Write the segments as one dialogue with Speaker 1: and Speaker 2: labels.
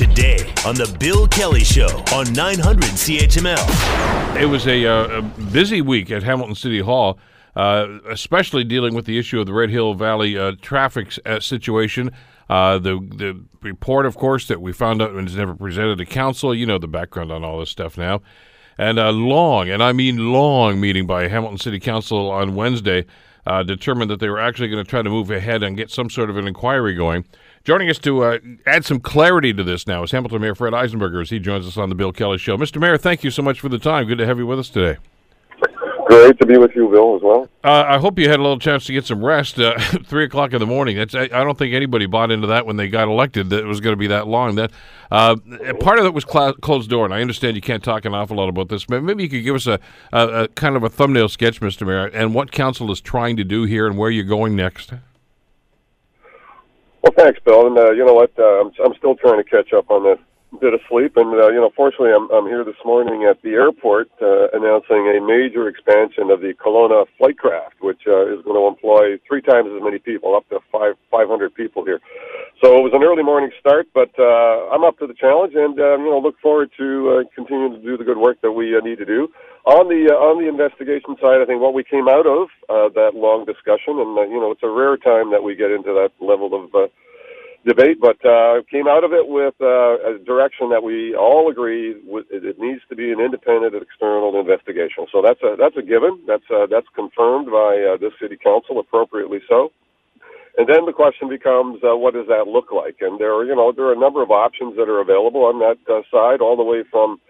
Speaker 1: today on the Bill Kelly Show on 900 CHML.
Speaker 2: It was a, uh, a busy week at Hamilton City Hall, uh, especially dealing with the issue of the Red Hill Valley uh, traffic uh, situation. Uh, the the report, of course, that we found out and was never presented to council. You know the background on all this stuff now. And a long, and I mean long, meeting by Hamilton City Council on Wednesday uh, determined that they were actually going to try to move ahead and get some sort of an inquiry going. Joining us to uh, add some clarity to this now is Hamilton Mayor Fred Eisenberger as he joins us on the Bill Kelly Show. Mr. Mayor, thank you so much for the time. Good to have you with us today.
Speaker 3: Great to be with you, Bill, as well.
Speaker 2: Uh, I hope you had a little chance to get some rest. Uh, Three o'clock in the morning. That's I, I, don't think anybody bought into that when they got elected that it was going to be that long. That uh, part of it was cl- closed door, and I understand you can't talk an awful lot about this. But maybe you could give us a, a, a kind of a thumbnail sketch, Mr. Mayor, and what council is trying to do here and where you're going next.
Speaker 3: Well, thanks, Bill. And uh, you know what? Uh, I'm, I'm still trying to catch up on this bit of sleep, and uh, you know, fortunately, I'm I'm here this morning at the airport uh, announcing a major expansion of the Kelowna Flightcraft, which uh, is going to employ three times as many people, up to five 500 people here. So it was an early morning start, but uh, I'm up to the challenge, and uh, you know, look forward to uh, continuing to do the good work that we uh, need to do on the uh, on the investigation side. I think what we came out of uh, that long discussion, and uh, you know, it's a rare time that we get into that level of. Uh, debate, but uh, came out of it with uh, a direction that we all agree with, it needs to be an independent external investigation. So that's a that's a given. That's uh, that's confirmed by uh, this city council, appropriately so. And then the question becomes, uh, what does that look like? And there, are, you know, there are a number of options that are available on that uh, side, all the way from,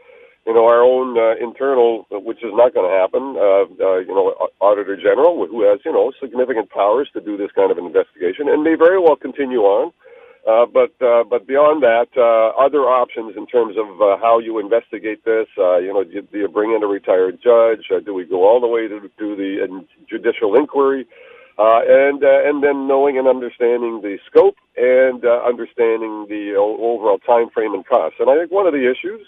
Speaker 3: you know, our own uh, internal, which is not going to happen. Uh, uh, you know, Auditor General, who has, you know, significant powers to do this kind of an investigation, and may very well continue on. Uh, but uh, but beyond that, uh, other options in terms of uh, how you investigate this. Uh, you know, do, do you bring in a retired judge? Uh, do we go all the way to do the uh, judicial inquiry? Uh, and uh, and then knowing and understanding the scope and uh, understanding the overall time frame and cost. And I think one of the issues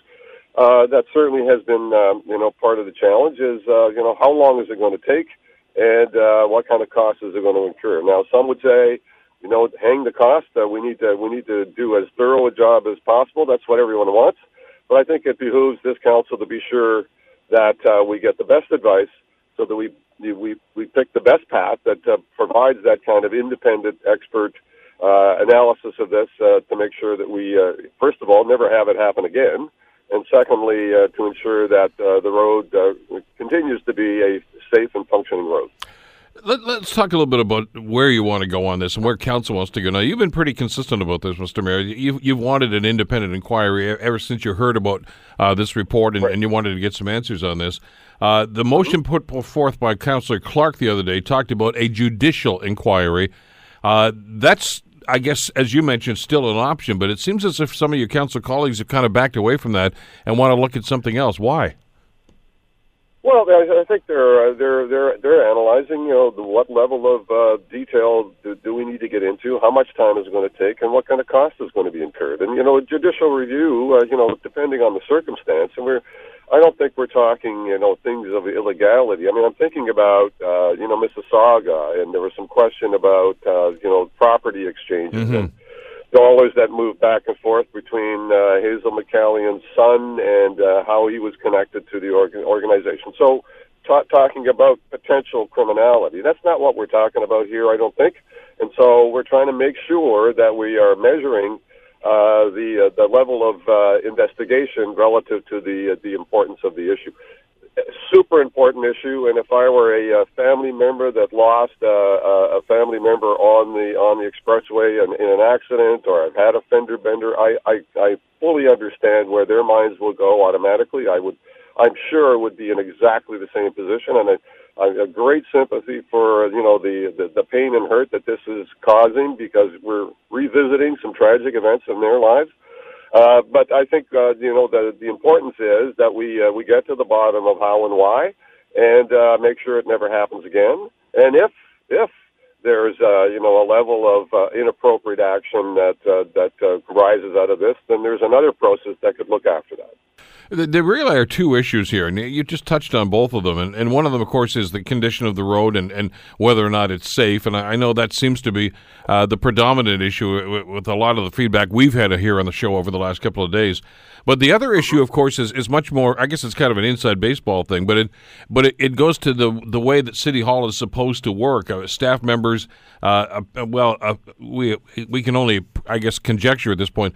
Speaker 3: uh, that certainly has been um, you know part of the challenge is uh, you know how long is it going to take, and uh, what kind of costs is it going to incur? Now, some would say you know, hang the cost. Uh, we need to we need to do as thorough a job as possible. That's what everyone wants. But I think it behooves this council to be sure that uh, we get the best advice, so that we we we pick the best path that uh, provides that kind of independent expert uh, analysis of this uh, to make sure that we uh, first of all never have it happen again, and secondly uh, to ensure that uh, the road uh, continues to be a safe and functioning road.
Speaker 2: Let, us talk a little bit about where you want to go on this and where council wants to go. Now, you've been pretty consistent about this, Mr. Mayor. You've, you've wanted an independent inquiry ever since you heard about uh, this report and, right. and, you wanted to get some answers on this. Uh, the motion put forth by Councillor Clark the other day talked about a judicial inquiry. Uh, that's, I guess, as you mentioned, still an option, but it seems as if some of your council colleagues have kind of backed away from that and want to look at something else. Why?
Speaker 3: Well, I think they're uh, they're they're they're analyzing, you know, the, what level of uh, detail do, do we need to get into, how much time is going to take, and what kind of cost is going to be incurred. And you know, a judicial review, uh, you know, depending on the circumstance, and we're, I don't think we're talking, you know, things of illegality. I mean, I'm thinking about, uh, you know, Mississauga, and there was some question about, uh, you know, property exchanges. Mm-hmm. And, dollars that moved back and forth between uh, Hazel McCallion's son and uh, how he was connected to the organ- organization. So, ta- talking about potential criminality, that's not what we're talking about here, I don't think. And so, we're trying to make sure that we are measuring uh, the uh, the level of uh, investigation relative to the uh, the importance of the issue super important issue. And if I were a, a family member that lost uh, a family member on the on the expressway in, in an accident, or I've had a fender bender, I, I I fully understand where their minds will go automatically. I would, I'm sure, would be in exactly the same position, and I, I, a great sympathy for you know the, the the pain and hurt that this is causing because we're revisiting some tragic events in their lives. Uh, but I think uh, you know the the importance is that we uh, we get to the bottom of how and why, and uh, make sure it never happens again. And if if there's uh, you know a level of uh, inappropriate action that uh, that uh, rises out of this, then there's another process that could look after that.
Speaker 2: There really are two issues here, and you just touched on both of them. And, and one of them, of course, is the condition of the road and, and whether or not it's safe. And I, know that seems to be uh, the predominant issue with, with, a lot of the feedback we've had here on the show over the last couple of days. But the other issue, of course, is, is much more. I guess it's kind of an inside baseball thing, but it but it, it goes to the the way that City Hall is supposed to work. Uh, staff members, uh, uh well, uh, we we can only, I guess, conjecture at this point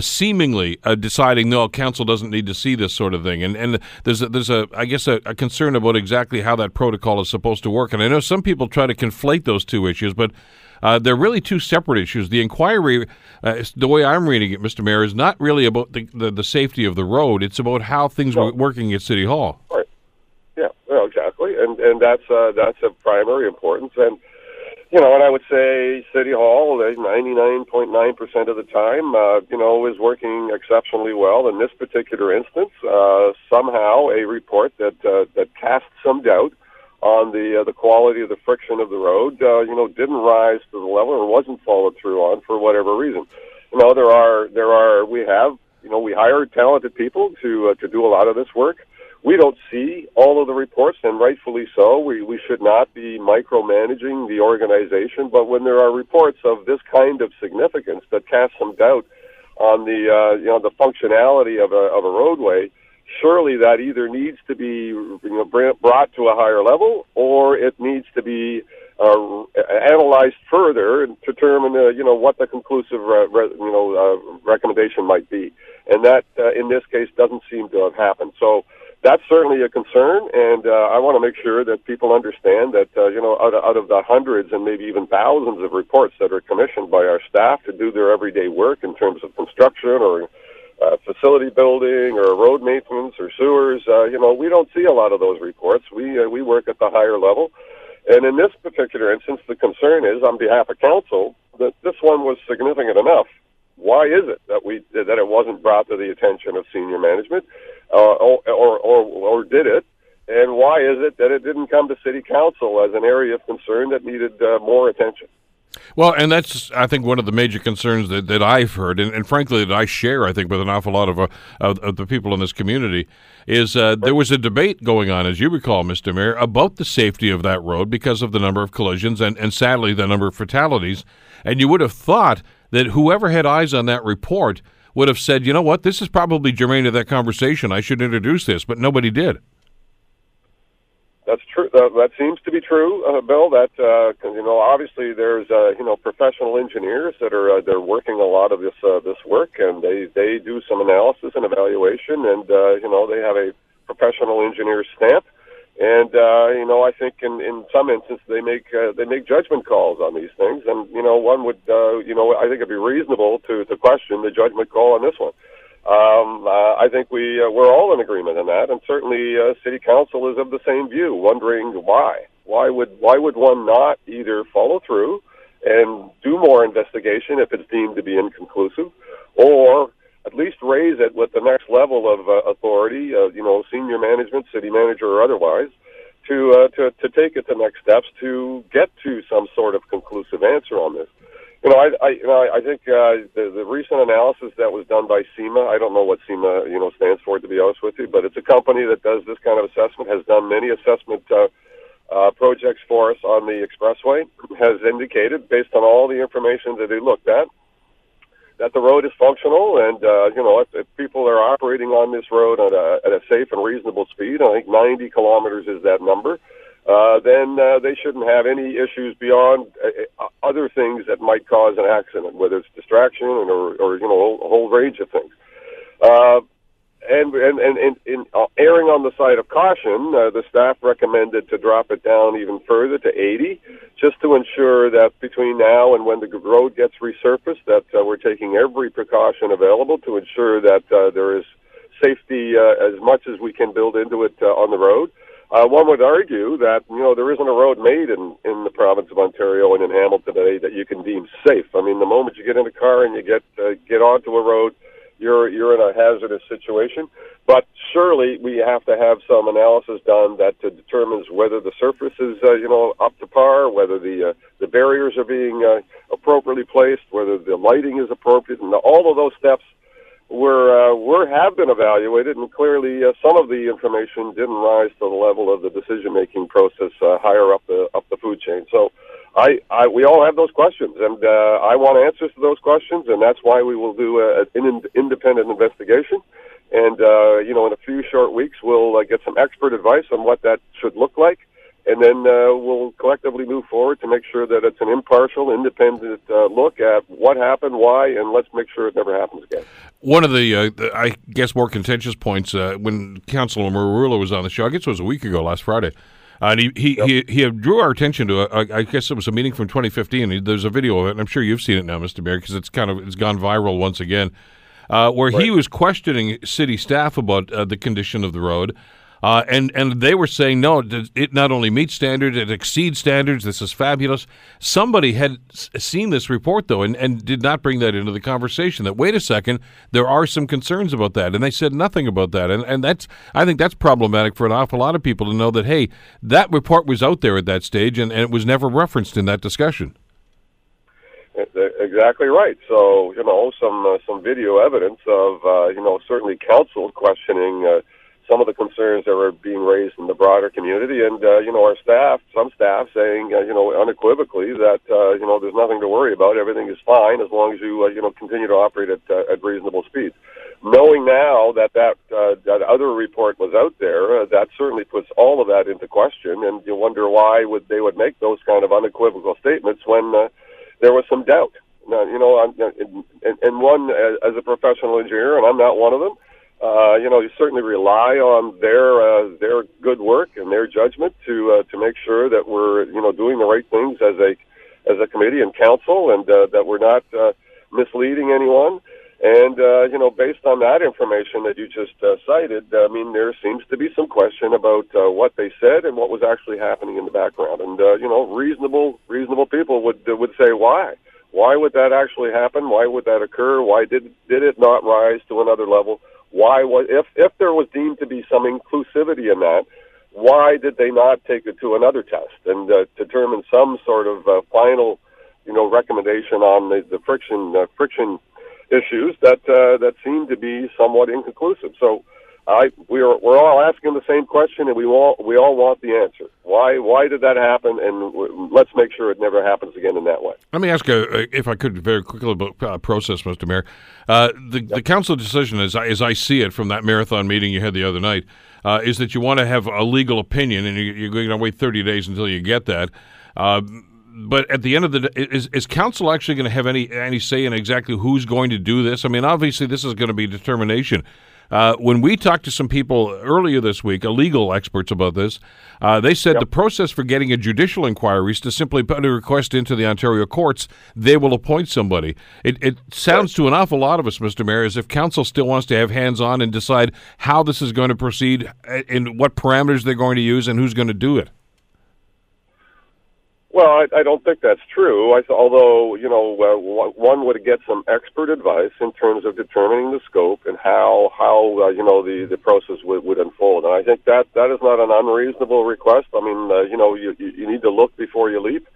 Speaker 2: seemingly uh, deciding no, council doesn't need to see this sort of thing, and and there's a, there's a I guess a, a, concern about exactly how that protocol is supposed to work, and I know some people try to conflate those two issues, but. Uh, they're really two separate issues. The inquiry, uh, the way I'm reading it, Mr. Mayor, is not really about the, the, the safety of the road. It's about how things no. are working at City Hall.
Speaker 3: Right. Yeah. Well, exactly, and and that's uh, that's of primary importance. And you know, and I would say City Hall, 99.9% of the time, uh, you know, is working exceptionally well. In this particular instance, uh, somehow a report that uh, that cast some doubt on the uh, the quality of the friction of the road, uh, you know, didn't rise to the level or wasn't followed through on for whatever reason. You know, there are there are we have you know we hire talented people to uh, to do a lot of this work we don't see all of the reports, and rightfully so. We, we should not be micromanaging the organization, but when there are reports of this kind of significance that cast some doubt on the uh, you know the functionality of a of a roadway, surely that either needs to be you know brought to a higher level or it needs to be uh, analyzed further and determine uh, you know what the conclusive uh, re, you know uh, recommendation might be, and that uh, in this case doesn't seem to have happened. So that's certainly a concern, and uh, I want to make sure that people understand that uh, you know out of, out of the hundreds and maybe even thousands of reports that are commissioned by our staff to do their everyday work in terms of construction or uh, facility building or road maintenance or sewers, uh, you know, we don't see a lot of those reports. We uh, we work at the higher level, and in this particular instance, the concern is on behalf of council that this one was significant enough why is it that we that it wasn't brought to the attention of senior management, uh, or, or, or or did it? And why is it that it didn't come to city council as an area of concern that needed uh, more attention?
Speaker 2: Well, and that's I think one of the major concerns that, that I've heard, and, and frankly that I share, I think, with an awful lot of uh, of, of, the people in this community, is uh, there was a debate going on, as you recall, Mr. Mayor, about the safety of that road because of the number of collisions and, and sadly the number of fatalities. And you would have thought that whoever had eyes on that report would have said, you know what, this is probably germane to that conversation. I should introduce this, but nobody did.
Speaker 3: That's true. That seems to be true, uh, Bill. That uh, you know, obviously, there's uh, you know professional engineers that are uh, they're working a lot of this uh, this work, and they they do some analysis and evaluation, and uh, you know they have a professional engineer stamp. And uh, you know, I think in, in some instances they make uh, they make judgment calls on these things, and you know, one would uh, you know I think it'd be reasonable to to question the judgment call on this one. Um, uh, I think we uh, we're all in agreement on that, and certainly uh, City Council is of the same view, wondering why. Why would why would one not either follow through and do more investigation if it's deemed to be inconclusive, or at least raise it with the next level of uh, authority, uh, you know, senior management, city manager or otherwise, to, uh, to to take it to next steps to get to some sort of conclusive answer on this. You know, I, I, you know, I think uh, the, the recent analysis that was done by CIMA, I don't know what CIMA, you know, stands for, to be honest with you, but it's a company that does this kind of assessment, has done many assessment uh, uh, projects for us on the expressway, has indicated, based on all the information that they looked at, that the road is functional, and uh, you know if, if people are operating on this road at a, at a safe and reasonable speed, I think 90 kilometers is that number. Uh, then uh, they shouldn't have any issues beyond uh, uh other things that might cause an accident, whether it's distraction or, or you know a whole range of things. Uh, and and and, and in uh, erring on the side of caution, uh, the staff recommended to drop it down even further to 80, just to ensure that between now and when the road gets resurfaced, that uh, we're taking every precaution available to ensure that uh, there is safety uh, as much as we can build into it uh, on the road. Uh, one would argue that you know there isn't a road made in in the province of Ontario and in Hamilton today that you can deem safe. I mean, the moment you get in a car and you get uh, get onto a road you're you're in a hazardous situation. But surely we have to have some analysis done that determines whether the surface is uh, you know up to par, whether the uh, the barriers are being uh, appropriately placed, whether the lighting is appropriate, and all of those steps were uh, were have been evaluated, and clearly uh, some of the information didn't rise to the level of the decision making process uh, higher up the up the food chain. So, I, I we all have those questions, and uh, I want answers to those questions, and that's why we will do a, an independent investigation. And uh, you know, in a few short weeks, we'll uh, get some expert advice on what that should look like and then uh, we'll collectively move forward to make sure that it's an impartial, independent uh, look at what happened, why, and let's make sure it never happens again.
Speaker 2: One of the, uh, I guess, more contentious points uh, when Councilor Merulla was on the show, I guess it was a week ago, last Friday, uh, and he he, yep. he, he drew our attention to a, I guess it was a meeting from 2015. There's a video of it, and I'm sure you've seen it now, Mr. Mayor, because it's kind of it's gone viral once again, uh, where right. he was questioning city staff about the condition of the road. Uh, and and they were saying no, it not only meets standards, it exceeds standards. This is fabulous. Somebody had seen this report though, and, and did not bring that into the conversation. That wait a second, there are some concerns about that, and they said nothing about that. And and that's I think that's problematic for an awful lot of people to know that hey, that report was out there at that stage, and, and it was never referenced in that discussion.
Speaker 3: Exactly right. So you know some uh, some video evidence of uh, you know certainly council questioning. Uh, some of the concerns that were being raised in the broader community, and uh, you know our staff, some staff saying uh, you know unequivocally that uh, you know there's nothing to worry about, everything is fine as long as you uh, you know continue to operate at uh, at reasonable speeds. Knowing now that that uh, that other report was out there, uh, that certainly puts all of that into question, and you wonder why would they would make those kind of unequivocal statements when uh, there was some doubt. Now, you know, I'm, and, and one as a professional engineer, and I'm not one of them uh, you know, you certainly rely on their uh, their good work and their judgment to uh, to make sure that we're you know doing the right things as a as a committee and council, and uh, that we're not uh, misleading anyone. And uh, you know, based on that information that you just uh, cited, I mean, there seems to be some question about uh, what they said and what was actually happening in the background. And uh, you know, reasonable reasonable people would uh, would say why. Why would that actually happen? Why would that occur? Why did did it not rise to another level? Why was if if there was deemed to be some inclusivity in that, why did they not take it to another test and uh, determine some sort of uh, final, you know, recommendation on the, the friction uh, friction issues that uh, that seem to be somewhat inconclusive? So I we are we're all asking the same question, and we all we all want the answer. Why why did that happen? And w- let's make sure it never happens again in that way.
Speaker 2: Let me ask, uh, if I could, very quickly about uh, process, Mr. Mayor. Uh, the yep. the council decision, as I, as I see it from that marathon meeting you had the other night, uh, is that you want to have a legal opinion, and you, are going to wait thirty days until you get that. Uh, but at the end of the day, is, is council actually going to have any any say in exactly who's going to do this? I mean, obviously, this is going to be determination uh, when we talked to some people earlier this week, legal experts about this, uh, they said yep. the process for getting a judicial inquiry is to simply put a request into the Ontario courts. They will appoint somebody. It, it sounds to an awful lot of us, Mr. Mayor, as if council still wants to have hands on and decide how this is going to proceed, and what parameters they're going to use, and who's going to do it.
Speaker 3: Well, I, I don't think that's true. I, although you know, uh, one would get some expert advice in terms of determining the scope and how how uh, you know the the process would, would unfold. And I think that that is not an unreasonable request. I mean, uh, you know, you you need to look before you leap.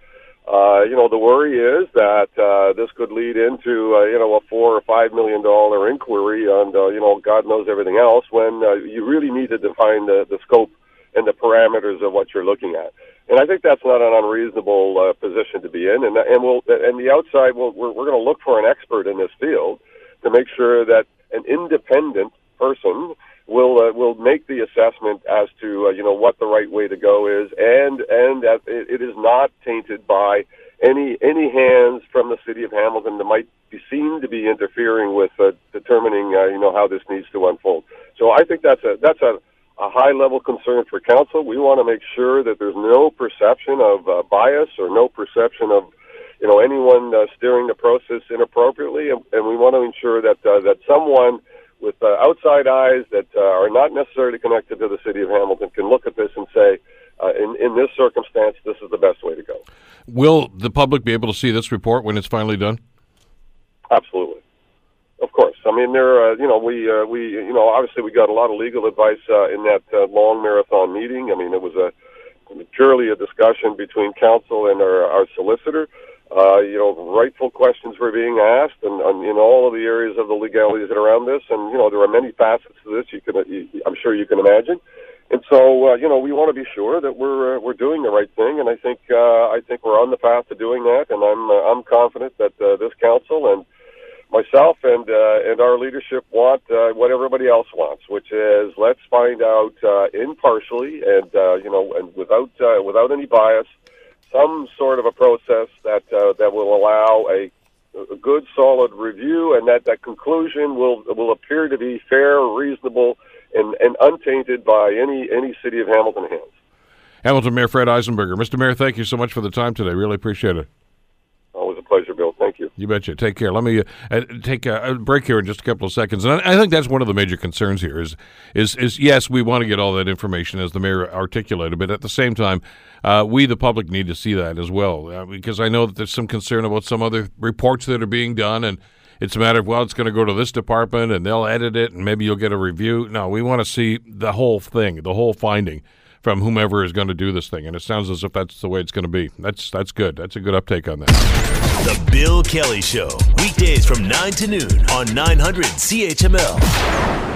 Speaker 3: Uh, you know, the worry is that uh, this could lead into uh, you know a four or five million dollar inquiry and uh, you know God knows everything else when uh, you really need to define the the scope and the parameters of what you're looking at. And I think that's not an unreasonable uh, position to be in. And and we'll and the outside, we'll, we're we're going to look for an expert in this field to make sure that an independent person will uh, will make the assessment as to uh, you know what the right way to go is, and and that it, it is not tainted by any any hands from the city of Hamilton that might be seen to be interfering with uh, determining uh, you know how this needs to unfold. So I think that's a that's a a high level concern for council. We want to make sure that there's no perception of uh, bias or no perception of you know anyone uh, steering the process inappropriately, and, and we want to ensure that uh, that someone with uh, outside eyes that uh, are not necessarily connected to the city of Hamilton can look at this and say, uh, in in this circumstance, this is the best way to go.
Speaker 2: Will the public be able to see this report when it's finally done?
Speaker 3: Absolutely. Of course. I mean, there. Uh, you know, we uh, we you know obviously we got a lot of legal advice uh, in that uh, long marathon meeting. I mean, it was a purely a discussion between council and our, our solicitor. Uh, you know, rightful questions were being asked, and, and in all of the areas of the legalities around this. And you know, there are many facets to this. You can, you, I'm sure, you can imagine. And so, uh, you know, we want to be sure that we're uh, we're doing the right thing, and I think uh, I think we're on the path to doing that. And I'm uh, I'm confident that uh, this council and myself and uh, and our leadership want uh, what everybody else wants, which is let's find out uh, impartially and uh, you know and without uh, without any bias, some sort of a process that uh, that will allow a, a good solid review and that that conclusion will will appear to be fair, reasonable, and, and untainted by any any city of Hamilton hands.
Speaker 2: Hamilton Mayor Fred Eisenberger, Mr. Mayor, thank you so much for the time today. Really appreciate it.
Speaker 3: Always a pleasure, Bill. Thank
Speaker 2: you. Betcha. Take care. Let me uh, take a, a, break here in just a couple of seconds. And I, I, think that's one of the major concerns here is, is, is yes, we want to get all that information as the mayor articulated, but at the same time, uh, we, the public, need to see that as well. Uh, because I know that there's some concern about some other reports that are being done, and it's a matter of, well, it's going to go to this department and they'll edit it and maybe you'll get a review. No, we want to see the whole thing, the whole finding from whomever is going to do this thing. And it sounds as if that's the way it's going to be. That's that's good. That's a good uptake on that.
Speaker 1: The Bill Kelly Show, weekdays from 9 to noon on 900 CHML.